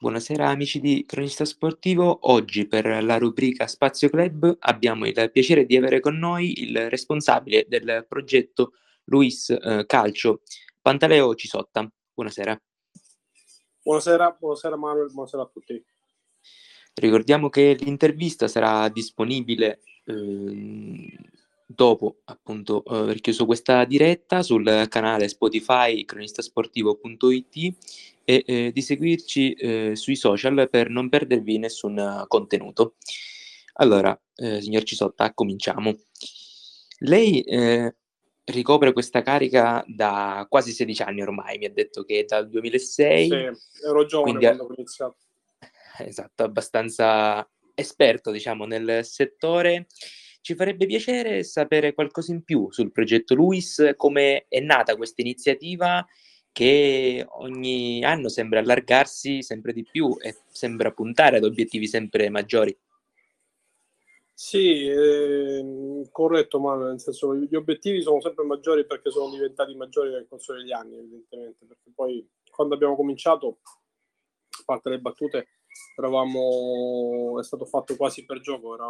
Buonasera amici di Cronista Sportivo, oggi per la rubrica Spazio Club abbiamo il piacere di avere con noi il responsabile del progetto Luis eh, Calcio, Pantaleo Cisotta. Buonasera. Buonasera, buonasera Manuel, buonasera a tutti. Ricordiamo che l'intervista sarà disponibile eh, dopo appunto eh, aver chiuso questa diretta sul canale Spotify cronistasportivo.it e eh, di seguirci eh, sui social per non perdervi nessun contenuto. Allora, eh, signor Cisotta, cominciamo. Lei eh, ricopre questa carica da quasi 16 anni ormai, mi ha detto che dal 2006. Sì, ero giovane quando ho iniziato. Esatto, abbastanza esperto, diciamo, nel settore. Ci farebbe piacere sapere qualcosa in più sul progetto Luis, come è nata questa iniziativa che ogni anno sembra allargarsi sempre di più e sembra puntare ad obiettivi sempre maggiori. Sì, eh, corretto, ma nel senso gli obiettivi sono sempre maggiori perché sono diventati maggiori nel corso degli anni, evidentemente, perché poi quando abbiamo cominciato, a parte le battute, eravamo, è stato fatto quasi per gioco, era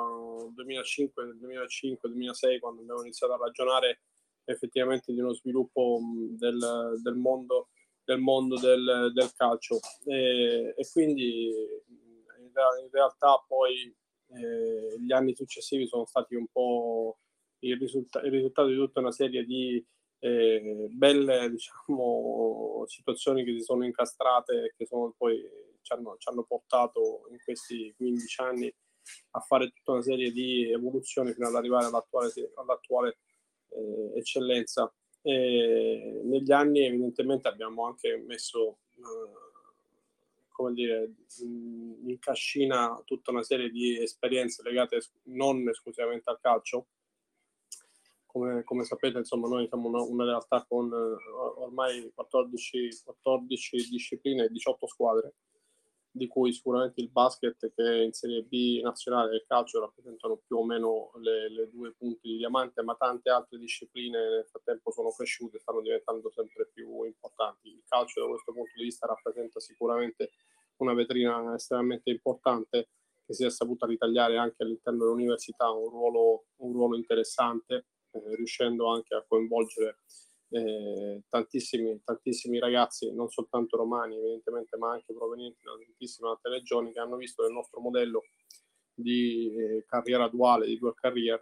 2005, 2005, 2006 quando abbiamo iniziato a ragionare effettivamente di uno sviluppo del, del mondo, del, mondo del, del calcio. E, e, quindi in, realtà poi eh, gli anni successivi sono stati un po' il, risulta- il risultato di tutta una serie di eh, belle diciamo, situazioni che si sono incastrate e che sono poi ci hanno, ci hanno portato in questi 15 anni a fare tutta una serie di evoluzioni fino ad arrivare all'attuale, all'attuale eh, eccellenza. E negli anni evidentemente abbiamo anche messo eh, come dire, in cascina tutta una serie di esperienze legate non esclusivamente al calcio. Come, come sapete, insomma, noi siamo una, una realtà con uh, ormai 14, 14 discipline e 18 squadre di cui sicuramente il basket che in Serie B nazionale e il calcio rappresentano più o meno le, le, due punti di diamante, ma tante altre discipline nel frattempo sono cresciute e stanno diventando sempre più importanti. Il calcio da questo punto di vista rappresenta sicuramente una vetrina estremamente importante che si è saputa ritagliare anche all'interno dell'università un ruolo, un ruolo interessante, eh, riuscendo anche a coinvolgere eh, tantissimi, tantissimi ragazzi, non soltanto romani evidentemente, ma anche provenienti da tantissime altre regioni che hanno visto nel nostro modello di eh, carriera duale, di dual career,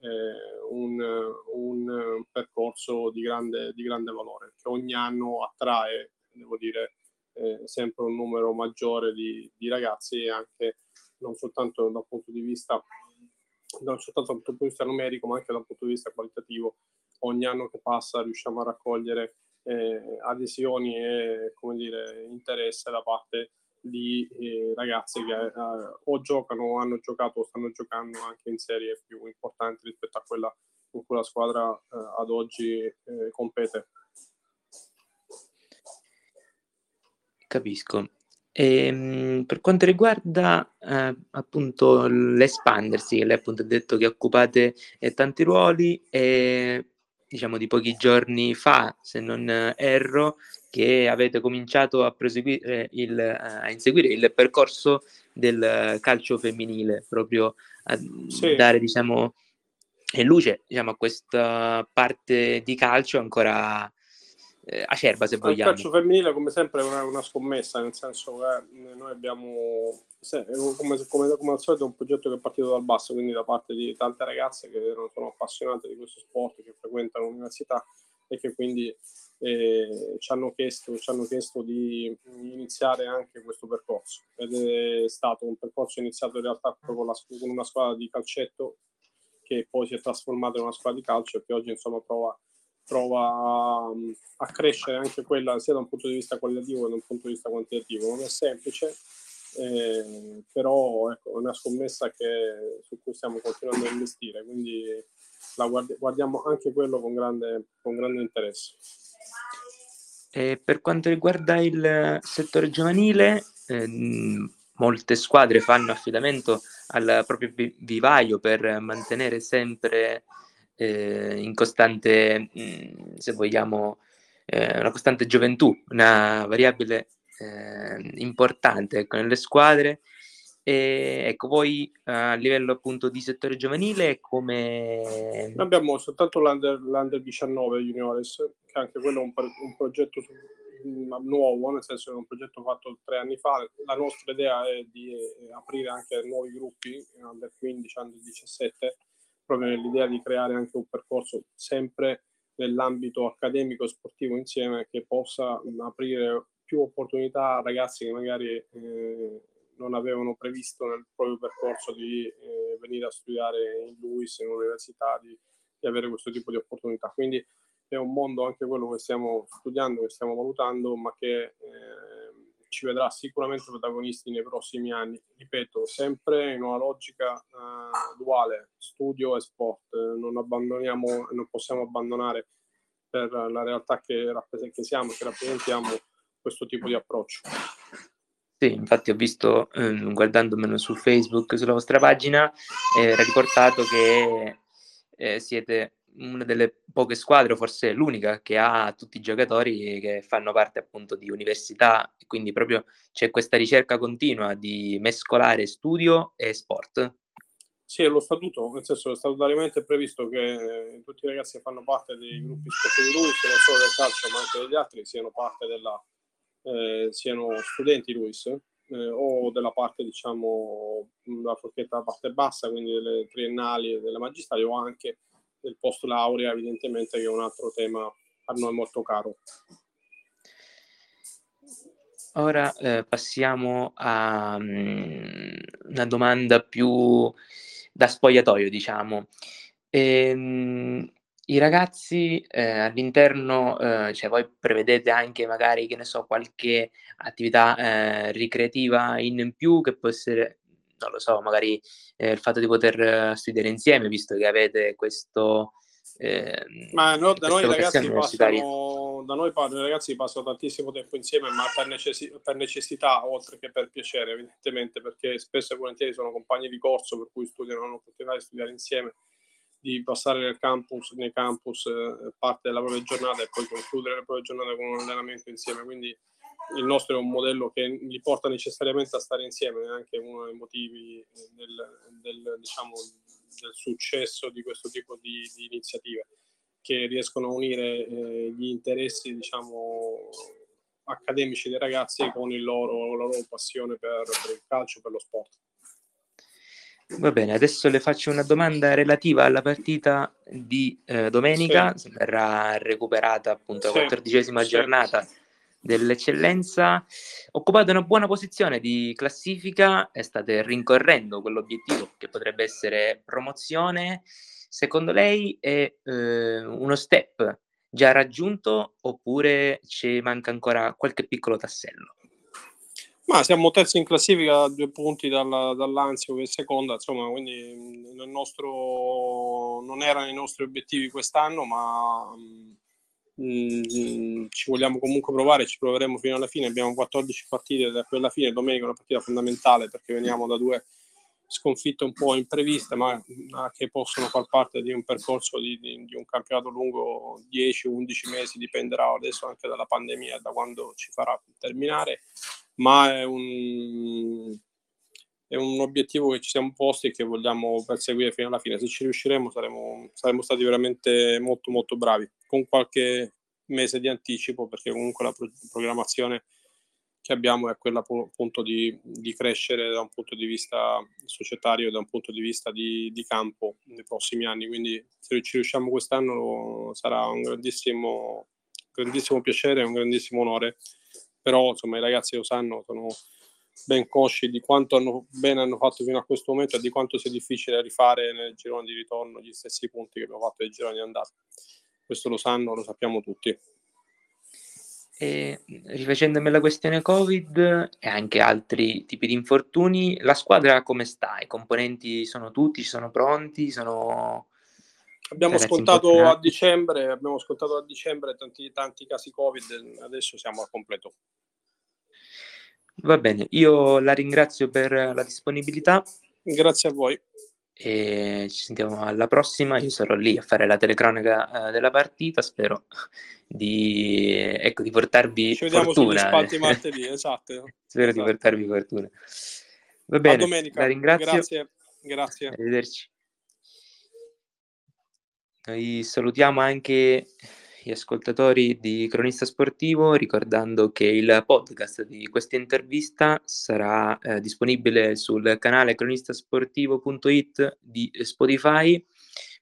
eh, un, un, percorso di grande, di grande valore che ogni anno attrae, devo dire, eh, sempre un numero maggiore di, di, ragazzi anche non soltanto dal punto di vista non soltanto dal punto di vista numerico ma anche dal punto di vista qualitativo ogni anno che passa riusciamo a raccogliere eh, adesioni e dire, interesse da parte di eh, ragazzi che eh, o giocano o hanno giocato o stanno giocando anche in serie più importanti rispetto a quella in cui la squadra eh, ad oggi eh, compete. Capisco. E, ehm, per quanto riguarda eh, appunto l'espandersi, lei appunto ha detto che occupate eh, tanti ruoli e diciamo di pochi giorni fa, se non erro, che avete cominciato a proseguire il, a inseguire il percorso del calcio femminile, proprio a sì. dare diciamo luce diciamo, a questa parte di calcio ancora eh, acerba se vogliamo. Il calcio femminile come sempre è una, una scommessa, nel senso che noi abbiamo, come, come, come, al solito, un progetto che è partito dal basso, quindi da parte di tante ragazze che sono appassionate di questo sport, che frequentano l'università e che quindi eh, ci, hanno chiesto, ci hanno chiesto di iniziare anche questo percorso. Ed è stato un percorso iniziato in realtà con, la, con una squadra di calcetto che poi si è trasformata in una squadra di calcio e che oggi insomma prova prova a, crescere anche quella sia da un punto di vista qualitativo che da un punto di vista quantitativo. Non è semplice, eh, però ecco, è una scommessa che, su cui stiamo continuando a investire, quindi la guardi- guardiamo anche quello con grande, con grande interesse. E per quanto riguarda il settore giovanile, ehm, molte squadre fanno affidamento al proprio vivaio per mantenere sempre eh, in costante, mm, se vogliamo, eh, una costante gioventù, una variabile eh, importante ecco, nelle squadre. E, ecco, voi a livello appunto di settore giovanile come... Abbiamo soltanto l'Under, l'Under 19 Juniores, che anche quello è un, un progetto nuovo, nel senso che è un progetto fatto tre anni fa. La nostra idea è di eh, aprire anche nuovi gruppi, Under 15, Under 17, proprio nell'idea di creare anche un percorso sempre nell'ambito accademico e sportivo insieme che possa aprire più opportunità a ragazzi che magari eh, non avevano previsto nel proprio percorso di eh, venire a studiare in LUIS, in università, di, di, avere questo tipo di opportunità. Quindi è un mondo anche quello che stiamo studiando, che stiamo valutando, ma che eh, ci vedrà sicuramente protagonisti nei prossimi anni. Ripeto, sempre in una logica eh, duale, studio e sport. non abbandoniamo, non possiamo abbandonare per la realtà che, che siamo, che rappresentiamo, questo tipo di approccio. Sì, infatti ho visto, eh, guardandomelo su Facebook, sulla vostra pagina, era riportato che eh, siete una delle poche squadre, forse l'unica, che ha tutti i giocatori che fanno parte appunto di università, e quindi proprio c'è questa ricerca continua di mescolare studio e sport. Sì, è lo statuto, nel senso che statutariamente è previsto che eh, tutti i ragazzi che fanno parte dei gruppi sportivi LUIS, non solo del calcio ma anche degli altri, siano parte della, eh, siano studenti LUIS eh, o della parte, diciamo, la forchetta parte bassa, quindi delle triennali e delle magistrali o anche del post laurea, evidentemente, che è un altro tema a noi molto caro. Ora eh, passiamo a um, una domanda più da spogliatoio, diciamo. Ehm, I ragazzi eh, all'interno, eh, cioè voi prevedete anche magari, che ne so, qualche attività eh, ricreativa in più che può essere, non lo so, magari eh, il fatto di poter eh, studiare insieme, visto che avete questo... Ehm, Ma no, da noi i ragazzi passano, da noi i ragazzi passano tantissimo tempo insieme, ma per, necessi- per, necessità oltre che per piacere, evidentemente, perché spesso e volentieri sono compagni di corso, per cui studiano, hanno l'opportunità di studiare insieme, di passare nel campus, nei campus eh, parte della propria giornata e poi concludere la propria giornata con un allenamento insieme. Quindi il nostro è un modello che li porta necessariamente a stare insieme, è anche uno dei motivi del, del, diciamo, del successo di questo tipo di, di iniziative che riescono a unire eh, gli interessi diciamo, accademici dei ragazzi con loro, la loro passione per, per il calcio, per lo sport. Va bene, adesso le faccio una domanda relativa alla partita di eh, domenica, sì. verrà recuperata appunto la quattordicesima sì. giornata dell'eccellenza. Occupate una buona posizione di classifica e state rincorrendo quell'obiettivo che potrebbe essere promozione secondo lei è eh, uno step già raggiunto oppure ci manca ancora qualche piccolo tassello? Ma siamo terzi in classifica a due punti dalla, dall'Anzio che è seconda, insomma, quindi nel nostro, non erano i nostri obiettivi quest'anno, ma mm, ci vogliamo comunque provare, ci proveremo fino alla fine. Abbiamo 14 partite da quella fine, domenica è una partita fondamentale perché veniamo da due sconfitte un po' impreviste, ma che possono far parte di un percorso di, di, di un campionato lungo 10-11 mesi, dipenderà adesso anche dalla pandemia, da quando ci farà terminare, ma è un, è un obiettivo che ci siamo posti e che vogliamo perseguire fino alla fine. Se ci riusciremo saremo, saremo stati veramente molto molto bravi, con qualche mese di anticipo, perché comunque la pro- programmazione che abbiamo è quella appunto di, di, crescere da un punto di vista societario, da un punto di vista di, di campo nei prossimi anni. Quindi se ci riusciamo quest'anno sarà un grandissimo, grandissimo piacere, un grandissimo onore. Però insomma i ragazzi lo sanno, sono ben consci di quanto hanno, bene hanno fatto fino a questo momento e di quanto sia difficile rifare nel girone di ritorno gli stessi punti che abbiamo fatto nel girone di andata. Questo lo sanno, lo sappiamo tutti. E rifacendomi alla questione Covid e anche altri tipi di infortuni, la squadra come sta? I componenti sono tutti, sono pronti? Sono... Abbiamo ascoltato a dicembre, abbiamo ascoltato a dicembre tanti, tanti casi Covid, adesso siamo al completo. Va bene, io la ringrazio per la disponibilità. Grazie a voi. e ci sentiamo alla prossima. Io sarò lì a fare la telecronaca eh, della partita. Spero di, ecco, di portarvi ci vediamo fortuna. spalti martedì, esatto. Spero esatto. di portarvi fortuna. Va bene, a domenica. la ringrazio. Grazie, grazie. Arrivederci. Noi salutiamo anche gli ascoltatori di Cronista Sportivo, ricordando che il podcast di questa intervista sarà eh, disponibile sul canale cronistasportivo.it di Spotify,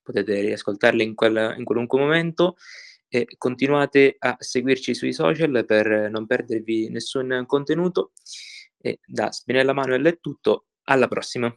potete riascoltarlo in, quel, in qualunque momento e continuate a seguirci sui social per non perdervi nessun contenuto. E da Spinella Manuel è tutto, alla prossima!